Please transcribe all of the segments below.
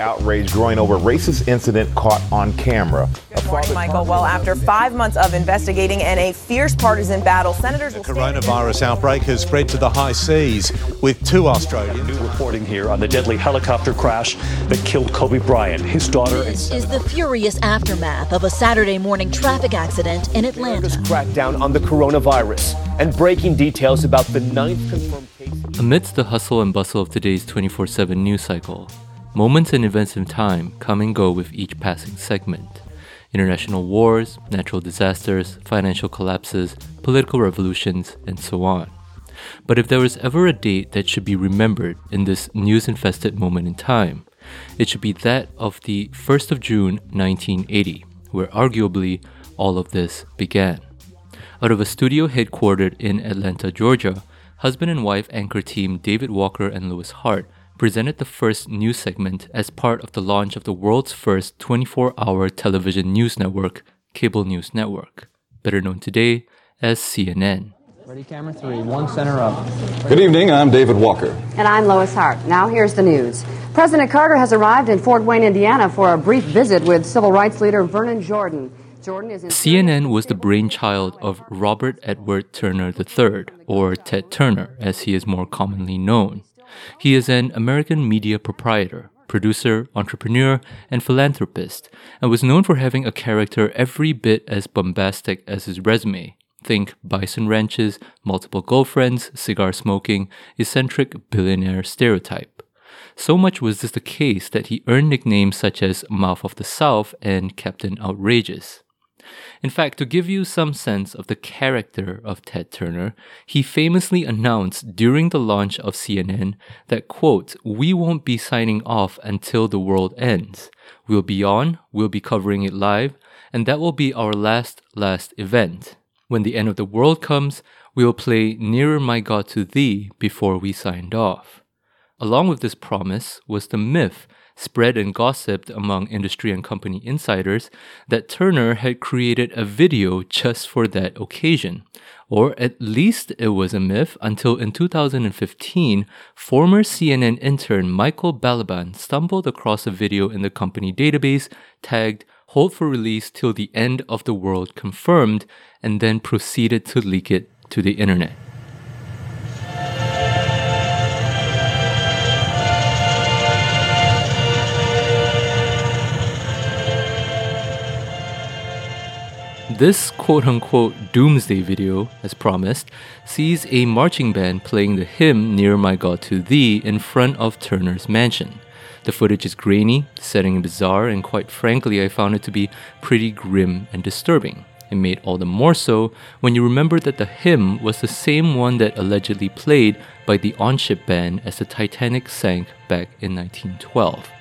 outrage growing over racist incident caught on camera. Good morning, Michael. Well, after five months of investigating and a fierce partisan battle, senators the coronavirus outbreak has spread to the high seas with two Australians. New reporting here on the deadly helicopter crash that killed Kobe Bryant, his daughter. This is the furious aftermath of a Saturday morning traffic accident in Atlanta. Crackdown on the coronavirus and breaking details about the ninth confirmed case. Amidst the hustle and bustle of today's 24 7 news cycle, moments and events in time come and go with each passing segment. International wars, natural disasters, financial collapses, political revolutions, and so on. But if there was ever a date that should be remembered in this news infested moment in time, it should be that of the 1st of June 1980, where arguably all of this began. Out of a studio headquartered in Atlanta, Georgia, husband and wife anchor team David Walker and Lois Hart presented the first news segment as part of the launch of the world's first 24 hour television news network, Cable News Network, better known today as CNN. Ready, camera three, one center up. Good evening, I'm David Walker. And I'm Lois Hart. Now here's the news. President Carter has arrived in Fort Wayne, Indiana for a brief visit with civil rights leader Vernon Jordan. CNN was the brainchild of Robert Edward Turner III, or Ted Turner as he is more commonly known. He is an American media proprietor, producer, entrepreneur, and philanthropist, and was known for having a character every bit as bombastic as his resume. Think bison ranches, multiple girlfriends, cigar smoking, eccentric billionaire stereotype. So much was this the case that he earned nicknames such as Mouth of the South and Captain Outrageous. In fact, to give you some sense of the character of Ted Turner, he famously announced during the launch of CNN that, quote, we won't be signing off until the world ends. We'll be on, we'll be covering it live, and that will be our last, last event. When the end of the world comes, we will play Nearer My God to Thee before we signed off. Along with this promise was the myth spread and gossiped among industry and company insiders that Turner had created a video just for that occasion. Or at least it was a myth until in 2015, former CNN intern Michael Ballaban stumbled across a video in the company database tagged Hold for release till the end of the world confirmed, and then proceeded to leak it to the internet. This quote unquote doomsday video, as promised, sees a marching band playing the hymn Near My God to Thee in front of Turner's mansion. The footage is grainy, the setting bizarre, and quite frankly, I found it to be pretty grim and disturbing. It made all the more so when you remember that the hymn was the same one that allegedly played by the on ship band as the Titanic sank back in 1912.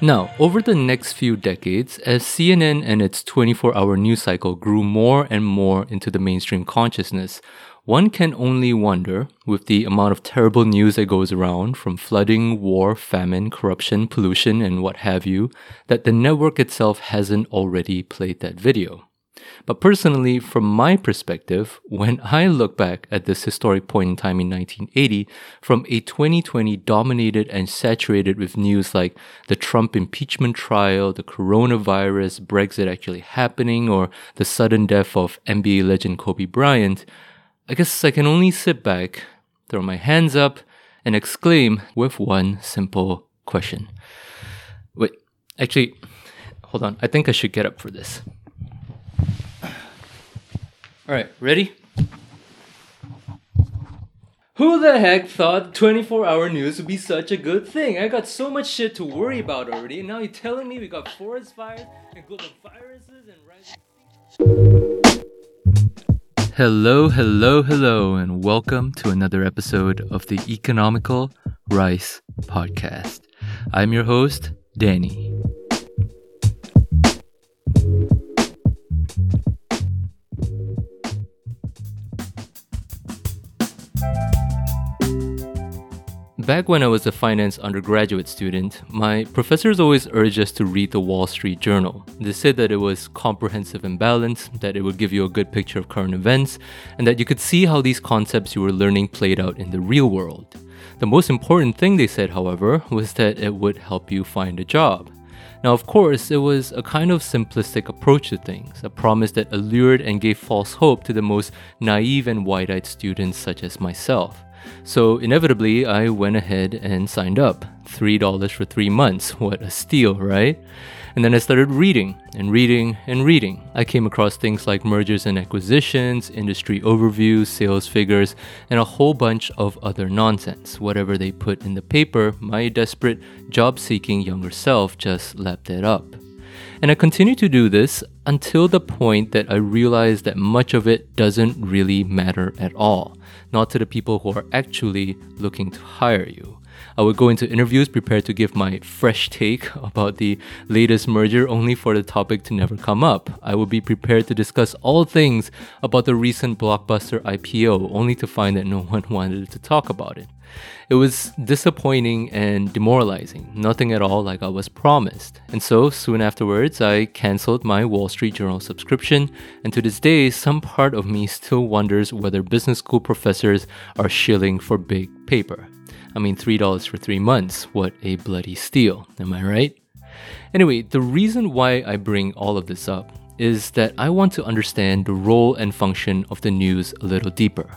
Now, over the next few decades, as CNN and its 24 hour news cycle grew more and more into the mainstream consciousness, one can only wonder, with the amount of terrible news that goes around from flooding, war, famine, corruption, pollution, and what have you, that the network itself hasn't already played that video. But personally, from my perspective, when I look back at this historic point in time in 1980, from a 2020 dominated and saturated with news like the Trump impeachment trial, the coronavirus, Brexit actually happening, or the sudden death of NBA legend Kobe Bryant, I guess I can only sit back, throw my hands up, and exclaim with one simple question. Wait, actually, hold on. I think I should get up for this. All right, ready? Who the heck thought 24 hour news would be such a good thing? I got so much shit to worry about already, and now you're telling me we got forest fires and global viruses and rising. Hello, hello, hello, and welcome to another episode of the Economical Rice Podcast. I'm your host, Danny. Back when I was a finance undergraduate student, my professors always urged us to read the Wall Street Journal. They said that it was comprehensive and balanced, that it would give you a good picture of current events, and that you could see how these concepts you were learning played out in the real world. The most important thing they said, however, was that it would help you find a job. Now, of course, it was a kind of simplistic approach to things, a promise that allured and gave false hope to the most naive and wide eyed students such as myself. So, inevitably, I went ahead and signed up. $3 for three months. What a steal, right? And then I started reading and reading and reading. I came across things like mergers and acquisitions, industry overviews, sales figures, and a whole bunch of other nonsense. Whatever they put in the paper, my desperate, job seeking younger self just lapped it up. And I continued to do this until the point that I realized that much of it doesn't really matter at all, not to the people who are actually looking to hire you. I would go into interviews prepared to give my fresh take about the latest merger only for the topic to never come up. I would be prepared to discuss all things about the recent blockbuster IPO only to find that no one wanted to talk about it. It was disappointing and demoralizing, nothing at all like I was promised. And so, soon afterwards, I cancelled my Wall Street Journal subscription, and to this day, some part of me still wonders whether business school professors are shilling for big paper. I mean, $3 for three months. What a bloody steal, am I right? Anyway, the reason why I bring all of this up is that I want to understand the role and function of the news a little deeper.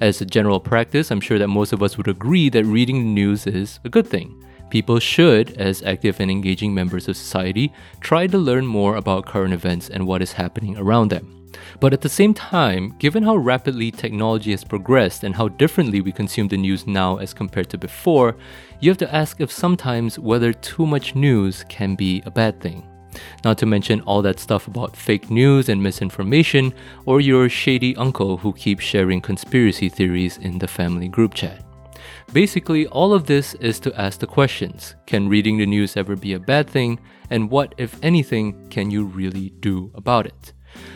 As a general practice, I'm sure that most of us would agree that reading the news is a good thing. People should, as active and engaging members of society, try to learn more about current events and what is happening around them. But at the same time, given how rapidly technology has progressed and how differently we consume the news now as compared to before, you have to ask if sometimes whether too much news can be a bad thing. Not to mention all that stuff about fake news and misinformation, or your shady uncle who keeps sharing conspiracy theories in the family group chat. Basically, all of this is to ask the questions Can reading the news ever be a bad thing? And what, if anything, can you really do about it?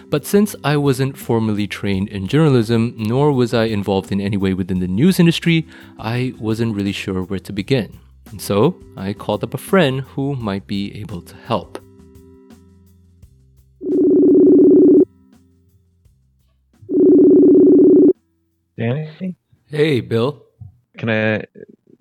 But since I wasn't formally trained in journalism, nor was I involved in any way within the news industry, I wasn't really sure where to begin. And so I called up a friend who might be able to help. Danny? Hey, Bill. Can I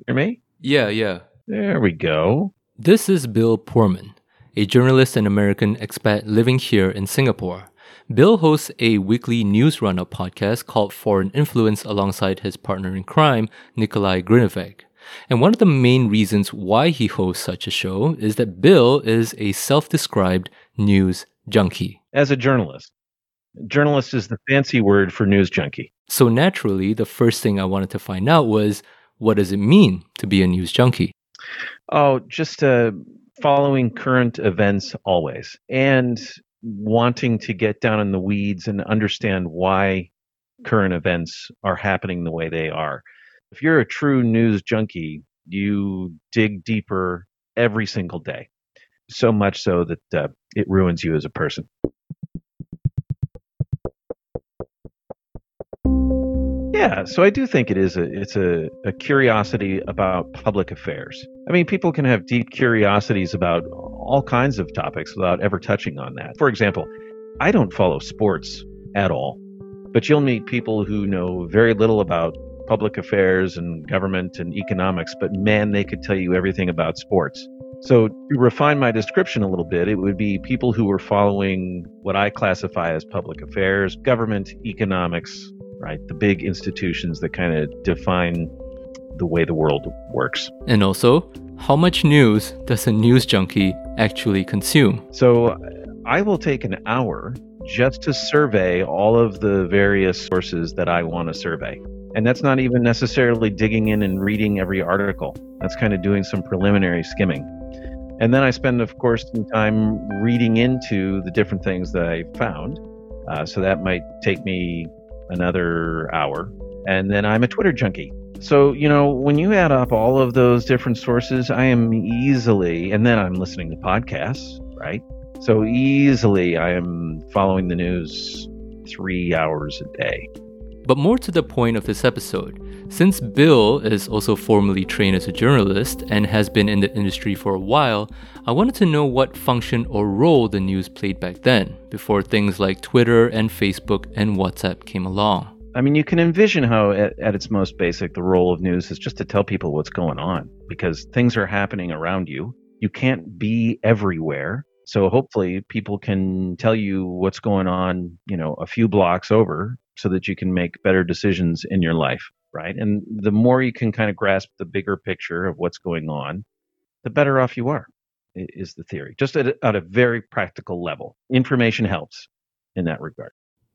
hear me? Yeah, yeah. There we go. This is Bill Poorman, a journalist and American expat living here in Singapore. Bill hosts a weekly news roundup podcast called Foreign Influence alongside his partner in crime, Nikolai Grineveg. And one of the main reasons why he hosts such a show is that Bill is a self described news junkie. As a journalist, journalist is the fancy word for news junkie. So naturally, the first thing I wanted to find out was what does it mean to be a news junkie? Oh, just uh, following current events always. And wanting to get down in the weeds and understand why current events are happening the way they are. If you're a true news junkie, you dig deeper every single day, so much so that uh, it ruins you as a person. Yeah, so I do think it is a it's a, a curiosity about public affairs. I mean, people can have deep curiosities about all kinds of topics without ever touching on that. For example, I don't follow sports at all, but you'll meet people who know very little about public affairs and government and economics, but man, they could tell you everything about sports. So, to refine my description a little bit, it would be people who were following what I classify as public affairs, government, economics, right? The big institutions that kind of define the way the world works. And also, how much news does a news junkie actually consume? So, I will take an hour just to survey all of the various sources that I want to survey. And that's not even necessarily digging in and reading every article. That's kind of doing some preliminary skimming. And then I spend, of course, some time reading into the different things that I found. Uh, so that might take me another hour. And then I'm a Twitter junkie. So, you know, when you add up all of those different sources, I am easily, and then I'm listening to podcasts, right? So easily I am following the news three hours a day. But more to the point of this episode, since Bill is also formally trained as a journalist and has been in the industry for a while, I wanted to know what function or role the news played back then, before things like Twitter and Facebook and WhatsApp came along. I mean, you can envision how, at, at, its most basic, the role of news is just to tell people what's going on because things are happening around you. You can't be everywhere. So hopefully, people can tell you what's going on, you know, a few blocks over so that you can make better decisions in your life, right? And the more you can kind of grasp the bigger picture of what's going on, the better off you are, is the theory. Just at a, at a very practical level. Information helps in that regard.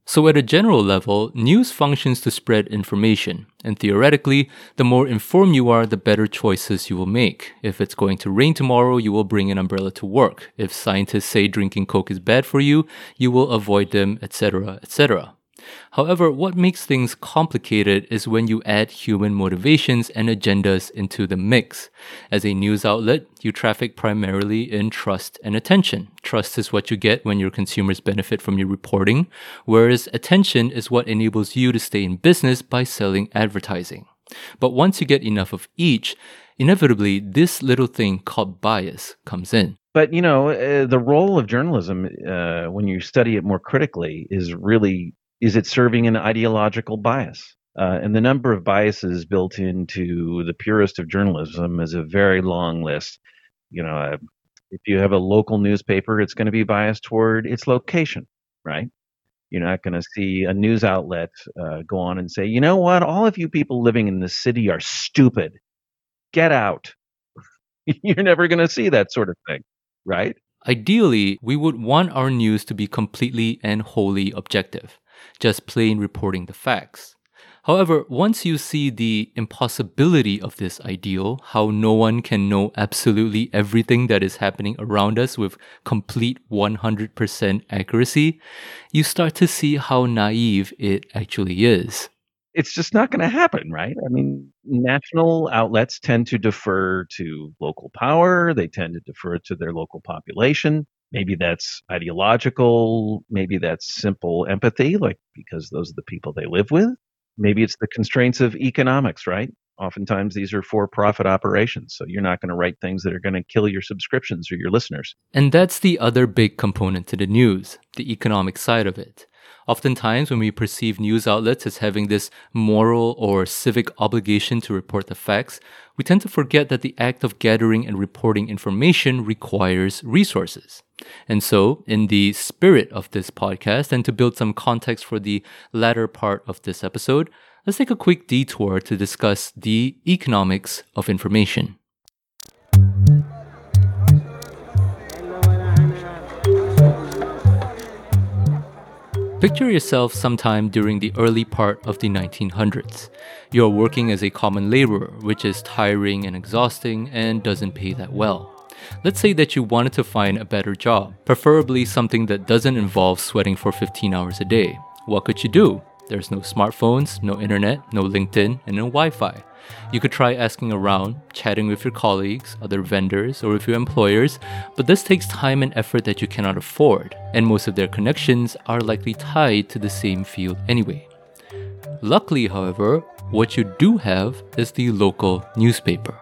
So, at a general level, news functions to spread information, and theoretically, the more informed you are, the better choices you will make. If it's going to rain tomorrow, you will bring an umbrella to work. If scientists say drinking Coke is bad for you, you will avoid them, etc., etc. However, what makes things complicated is when you add human motivations and agendas into the mix. As a news outlet, you traffic primarily in trust and attention. Trust is what you get when your consumers benefit from your reporting, whereas attention is what enables you to stay in business by selling advertising. But once you get enough of each, inevitably this little thing called bias comes in. But you know, uh, the role of journalism, uh, when you study it more critically, is really is it serving an ideological bias? Uh, and the number of biases built into the purest of journalism is a very long list. You know, uh, if you have a local newspaper, it's going to be biased toward its location, right? You're not going to see a news outlet uh, go on and say, you know what, all of you people living in the city are stupid. Get out. You're never going to see that sort of thing, right? Ideally, we would want our news to be completely and wholly objective just plain reporting the facts. However, once you see the impossibility of this ideal, how no one can know absolutely everything that is happening around us with complete 100% accuracy, you start to see how naive it actually is. It's just not going to happen, right? I mean, national outlets tend to defer to local power, they tend to defer to their local population. Maybe that's ideological. Maybe that's simple empathy, like because those are the people they live with. Maybe it's the constraints of economics, right? Oftentimes these are for profit operations. So you're not going to write things that are going to kill your subscriptions or your listeners. And that's the other big component to the news, the economic side of it. Oftentimes, when we perceive news outlets as having this moral or civic obligation to report the facts, we tend to forget that the act of gathering and reporting information requires resources. And so, in the spirit of this podcast, and to build some context for the latter part of this episode, let's take a quick detour to discuss the economics of information. Picture yourself sometime during the early part of the 1900s. You're working as a common laborer, which is tiring and exhausting and doesn't pay that well. Let's say that you wanted to find a better job, preferably something that doesn't involve sweating for 15 hours a day. What could you do? There's no smartphones, no internet, no LinkedIn, and no Wi Fi. You could try asking around, chatting with your colleagues, other vendors, or with your employers, but this takes time and effort that you cannot afford, and most of their connections are likely tied to the same field anyway. Luckily, however, what you do have is the local newspaper.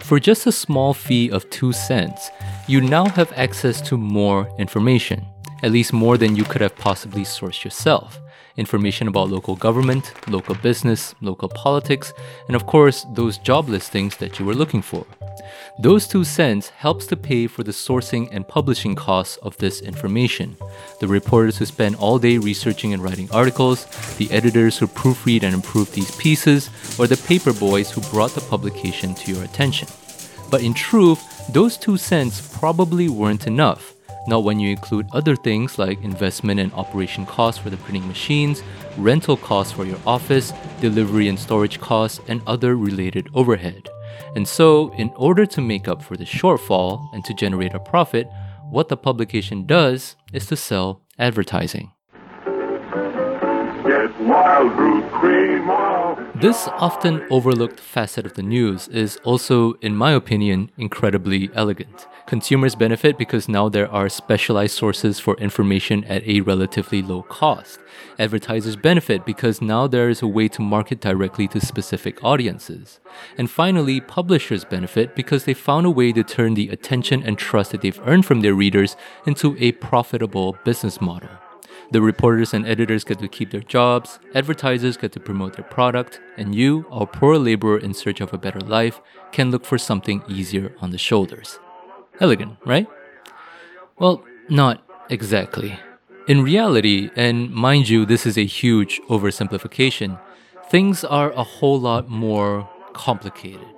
For just a small fee of 2 cents, you now have access to more information, at least more than you could have possibly sourced yourself. Information about local government, local business, local politics, and of course, those job listings that you were looking for. Those two cents helps to pay for the sourcing and publishing costs of this information. The reporters who spend all day researching and writing articles, the editors who proofread and improve these pieces, or the paper boys who brought the publication to your attention. But in truth, those two cents probably weren't enough. Not when you include other things like investment and operation costs for the printing machines, rental costs for your office, delivery and storage costs, and other related overhead. And so, in order to make up for the shortfall and to generate a profit, what the publication does is to sell advertising. This often overlooked facet of the news is also, in my opinion, incredibly elegant. Consumers benefit because now there are specialized sources for information at a relatively low cost. Advertisers benefit because now there is a way to market directly to specific audiences. And finally, publishers benefit because they found a way to turn the attention and trust that they've earned from their readers into a profitable business model. The reporters and editors get to keep their jobs, advertisers get to promote their product, and you, our poor laborer in search of a better life, can look for something easier on the shoulders. Elegant, right? Well, not exactly. In reality, and mind you, this is a huge oversimplification, things are a whole lot more complicated.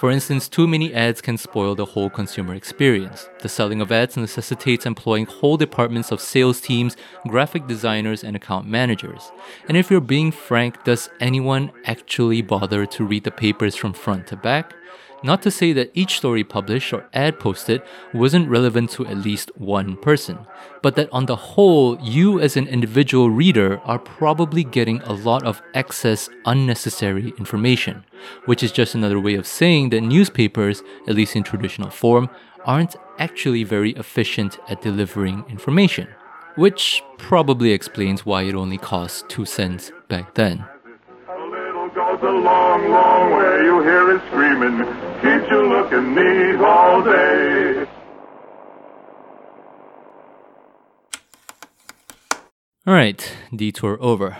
For instance, too many ads can spoil the whole consumer experience. The selling of ads necessitates employing whole departments of sales teams, graphic designers, and account managers. And if you're being frank, does anyone actually bother to read the papers from front to back? Not to say that each story published or ad posted wasn't relevant to at least one person, but that on the whole, you as an individual reader are probably getting a lot of excess unnecessary information, which is just another way of saying that newspapers, at least in traditional form, aren't actually very efficient at delivering information, which probably explains why it only cost 2 cents back then goes a long, long way. You hear it screaming, keeps you looking neat all day. Alright, detour over.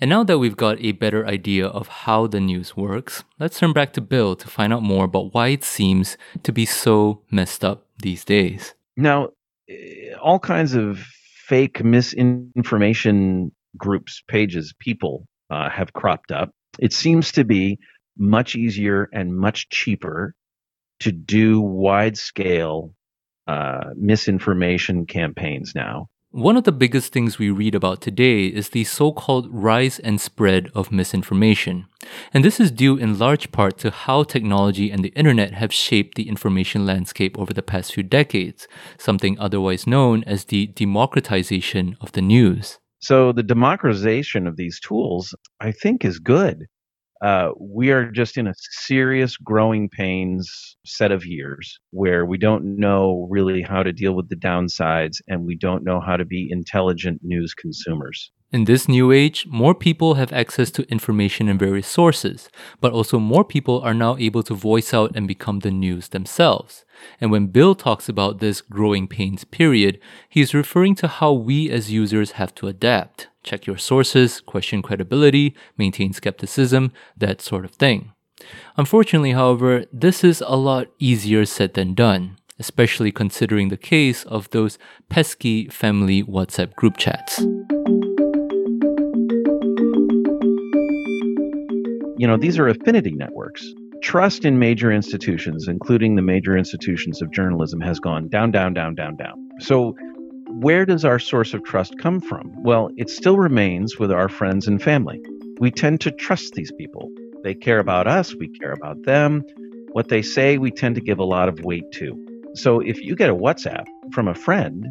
And now that we've got a better idea of how the news works, let's turn back to Bill to find out more about why it seems to be so messed up these days. Now, eh, all kinds of fake misinformation groups, pages, people uh, have cropped up it seems to be much easier and much cheaper to do wide scale uh, misinformation campaigns now. One of the biggest things we read about today is the so called rise and spread of misinformation. And this is due in large part to how technology and the internet have shaped the information landscape over the past few decades, something otherwise known as the democratization of the news. So the democratization of these tools, I think, is good. Uh, we are just in a serious growing pains set of years where we don't know really how to deal with the downsides and we don't know how to be intelligent news consumers. In this new age, more people have access to information in various sources, but also more people are now able to voice out and become the news themselves. And when Bill talks about this growing pains period, he's referring to how we as users have to adapt, check your sources, question credibility, maintain skepticism, that sort of thing. Unfortunately, however, this is a lot easier said than done, especially considering the case of those pesky family WhatsApp group chats. you know, these are affinity networks. Trust in major institutions, including the major institutions of journalism, has gone down, down, down, down, down. So, where does our source of trust come from? Well, it still remains with our friends and family. We tend to trust these people. They care about us, we care about them. What they say, we tend to give a lot of weight to. So, if you get a WhatsApp from a friend,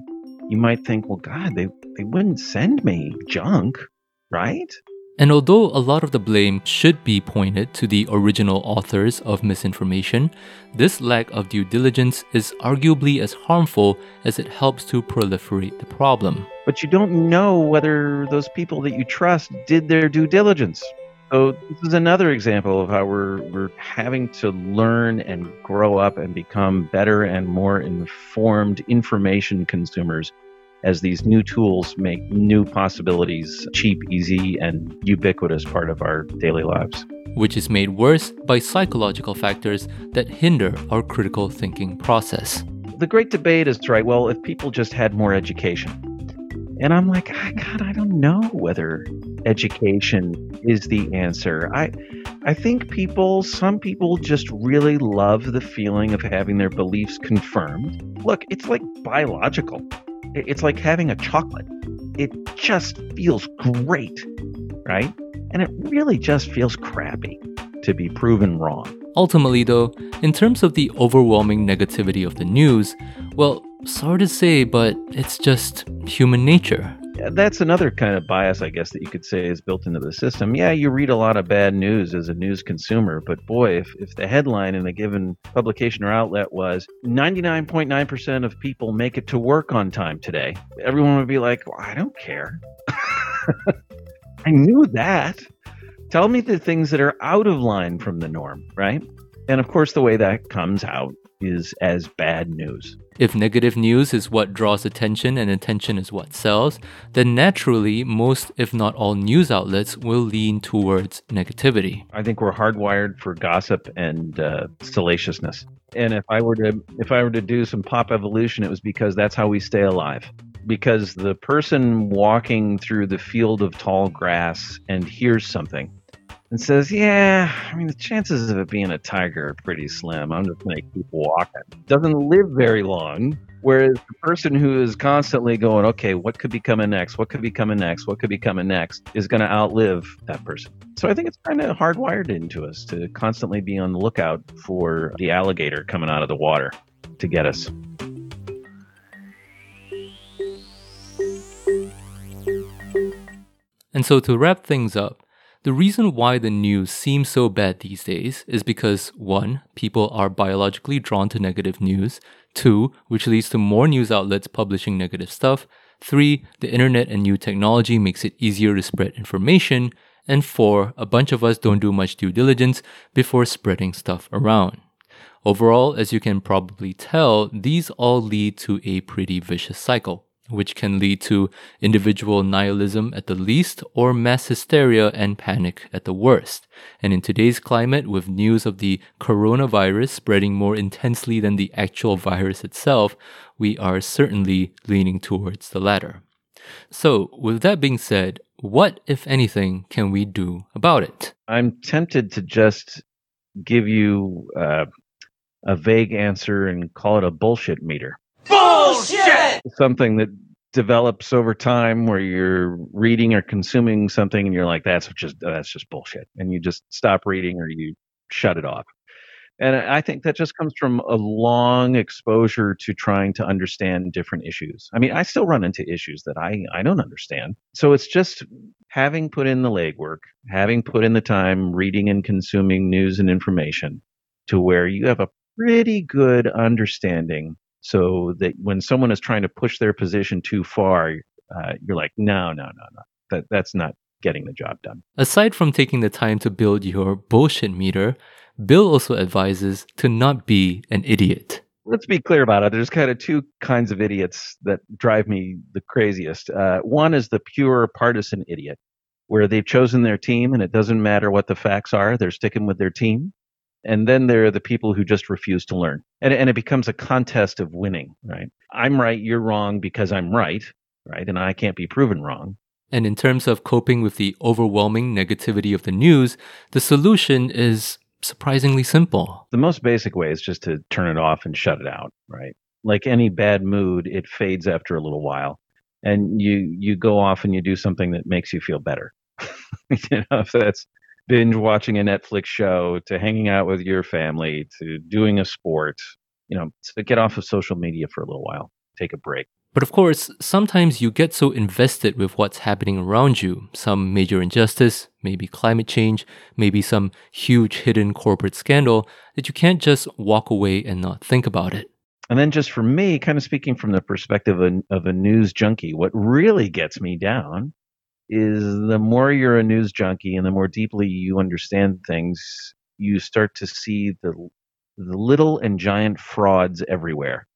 you might think, well, God, they, they wouldn't send me junk, right? And although a lot of the blame should be pointed to the original authors of misinformation, this lack of due diligence is arguably as harmful as it helps to proliferate the problem. But you don't know whether those people that you trust did their due diligence. So this is another example of how we're we're having to learn and grow up and become better and more informed information consumers as these new tools make new possibilities cheap, easy, and ubiquitous part of our daily lives. Which is made worse by psychological factors that hinder our critical thinking process. The great debate is right, well, if people just had more education. And I'm like, ah, God, I don't know whether education is the answer. I I think people, some people just really love the feeling of having their beliefs confirmed. Look, it's like biological. It's like having a chocolate. It just feels great, right? And it really just feels crappy to be proven wrong. Ultimately, though, in terms of the overwhelming negativity of the news, well, sorry to say, but it's just human nature. That's another kind of bias, I guess, that you could say is built into the system. Yeah, you read a lot of bad news as a news consumer, but boy, if, if the headline in a given publication or outlet was 99.9% of people make it to work on time today, everyone would be like, well, I don't care. I knew that. Tell me the things that are out of line from the norm, right? And of course, the way that comes out is as bad news. If negative news is what draws attention and attention is what sells, then naturally, most, if not all, news outlets will lean towards negativity. I think we're hardwired for gossip and uh, salaciousness. And if I were to if I were to do some pop evolution, it was because that's how we stay alive. Because the person walking through the field of tall grass and hears something and says, Yeah, I mean, the chances of it being a tiger are pretty slim. I'm just going to keep walking. Doesn't live very long. Whereas the person who is constantly going, Okay, what could be coming next? What could be coming next? What could be coming next is going to outlive that person. So I think it's kind of hardwired into us to constantly be on the lookout for the alligator coming out of the water to get us. And so to wrap things up, the reason why the news seems so bad these days is because 1. People are biologically drawn to negative news, 2. Which leads to more news outlets publishing negative stuff, 3. The internet and new technology makes it easier to spread information, and 4. A bunch of us don't do much due diligence before spreading stuff around. Overall, as you can probably tell, these all lead to a pretty vicious cycle which can lead to individual nihilism at the least or mass hysteria and panic at the worst. And in today's climate, with news of the coronavirus spreading more intensely than the actual virus itself, we are certainly leaning towards the latter. So, with that being said, what, if anything, can we do about it? I'm tempted to just give you uh, a vague answer and call it a bullshit meter. Bullshit! Something that develops over time where you're reading or consuming something and you're like, that's just that's just bullshit. And you just stop reading or you shut it off. And I think that just comes from a long exposure to trying to understand different issues. I mean, I still run into issues that I, I don't understand. So it's just having put in the legwork, having put in the time reading and consuming news and information to where you have a pretty good understanding so that when someone is trying to push their position too far, uh, you're like, no, no, no, no, that that's not getting the job done. Aside from taking the time to build your bullshit meter, Bill also advises to not be an idiot. Let's be clear about it. There's kind of two kinds of idiots that drive me the craziest. Uh, one is the pure partisan idiot, where they've chosen their team and it doesn't matter what the facts are, they're sticking with their team and then there are the people who just refuse to learn. And, and it becomes a contest of winning right? I'm right you're wrong because i'm right right? And i can't be proven wrong. And in terms of coping with the overwhelming negativity of the news the solution is surprisingly simple. The most basic way is just to turn it off and shut it out right? Like any bad mood it fades after a little while. And you you go off and you do something that makes you feel better. You know if that's binge watching a Netflix show to hanging out with your family to doing a sport, you know, to get off of social media for a little while, take a break. But of course, sometimes you get so invested with what's happening around you some major injustice, maybe climate change, maybe some huge hidden corporate scandal that you can't just walk away and not think about it. And then, just for me, kind of speaking from the perspective of, of a news junkie, what really gets me down is the more you're a news junkie and the more deeply you understand things, you start to see the the little and giant frauds everywhere.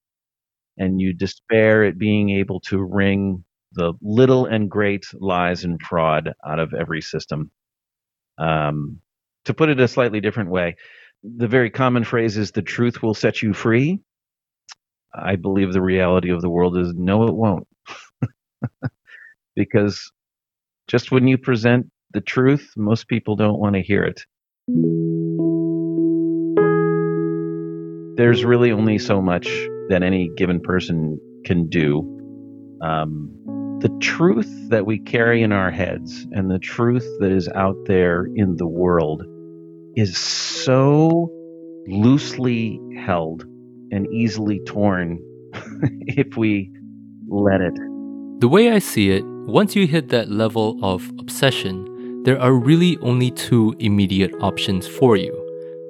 And you despair at being able to wring the little and great lies and fraud out of every system. Um, to put it a slightly different way, the very common phrase is the truth will set you free. I believe the reality of the world is no, it won't. because just when you present the truth, most people don't want to hear it. There's really only so much that any given person can do. Um, the truth that we carry in our heads and the truth that is out there in the world is so loosely held and easily torn if we let it. The way I see it, once you hit that level of obsession, there are really only two immediate options for you.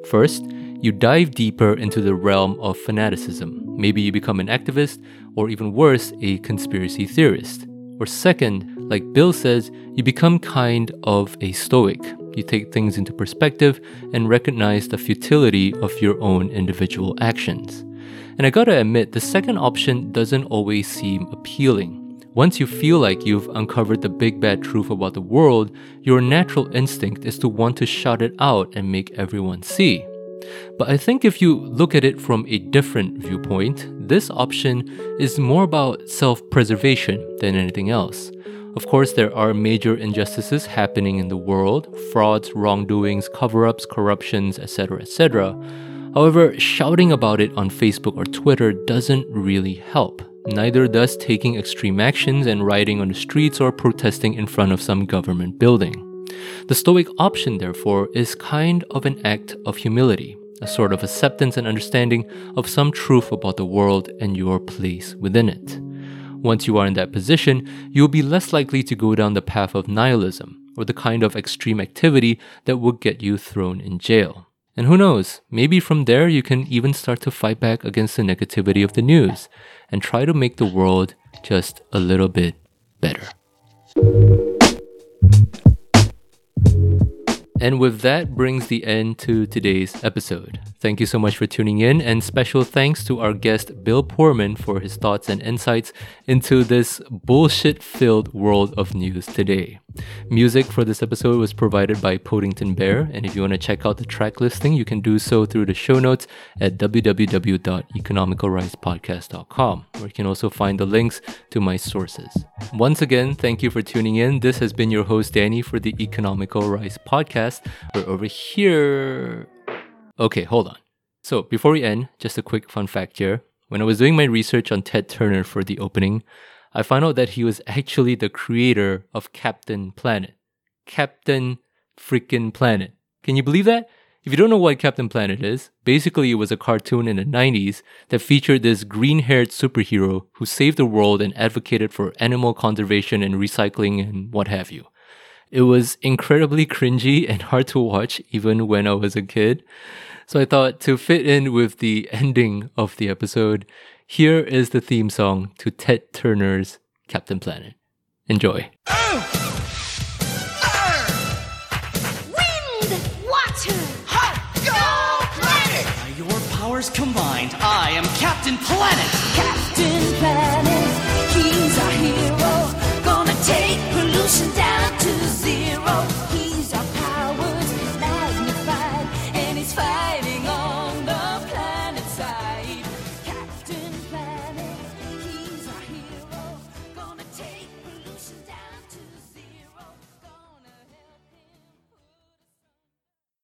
First, you dive deeper into the realm of fanaticism. Maybe you become an activist, or even worse, a conspiracy theorist. Or second, like Bill says, you become kind of a stoic. You take things into perspective and recognize the futility of your own individual actions. And I gotta admit, the second option doesn't always seem appealing. Once you feel like you've uncovered the big bad truth about the world, your natural instinct is to want to shout it out and make everyone see. But I think if you look at it from a different viewpoint, this option is more about self preservation than anything else. Of course, there are major injustices happening in the world frauds, wrongdoings, cover ups, corruptions, etc., etc. However, shouting about it on Facebook or Twitter doesn't really help. Neither does taking extreme actions and rioting on the streets or protesting in front of some government building. The Stoic option, therefore, is kind of an act of humility, a sort of acceptance and understanding of some truth about the world and your place within it. Once you are in that position, you will be less likely to go down the path of nihilism or the kind of extreme activity that would get you thrown in jail. And who knows, maybe from there you can even start to fight back against the negativity of the news and try to make the world just a little bit better. And with that brings the end to today's episode. Thank you so much for tuning in, and special thanks to our guest Bill Poorman for his thoughts and insights into this bullshit filled world of news today. Music for this episode was provided by Podington Bear, and if you want to check out the track listing, you can do so through the show notes at www.economicalricepodcast.com, where you can also find the links to my sources. Once again, thank you for tuning in. This has been your host, Danny, for the Economical Rice Podcast. We're over here. Okay, hold on. So, before we end, just a quick fun fact here. When I was doing my research on Ted Turner for the opening, I found out that he was actually the creator of Captain Planet. Captain freaking Planet. Can you believe that? If you don't know what Captain Planet is, basically it was a cartoon in the 90s that featured this green haired superhero who saved the world and advocated for animal conservation and recycling and what have you. It was incredibly cringy and hard to watch even when I was a kid. So I thought to fit in with the ending of the episode, here is the theme song to Ted Turner's Captain Planet. Enjoy. Wind, water, hot go planet! By your powers combined, I am Captain Planet! Captain Planet!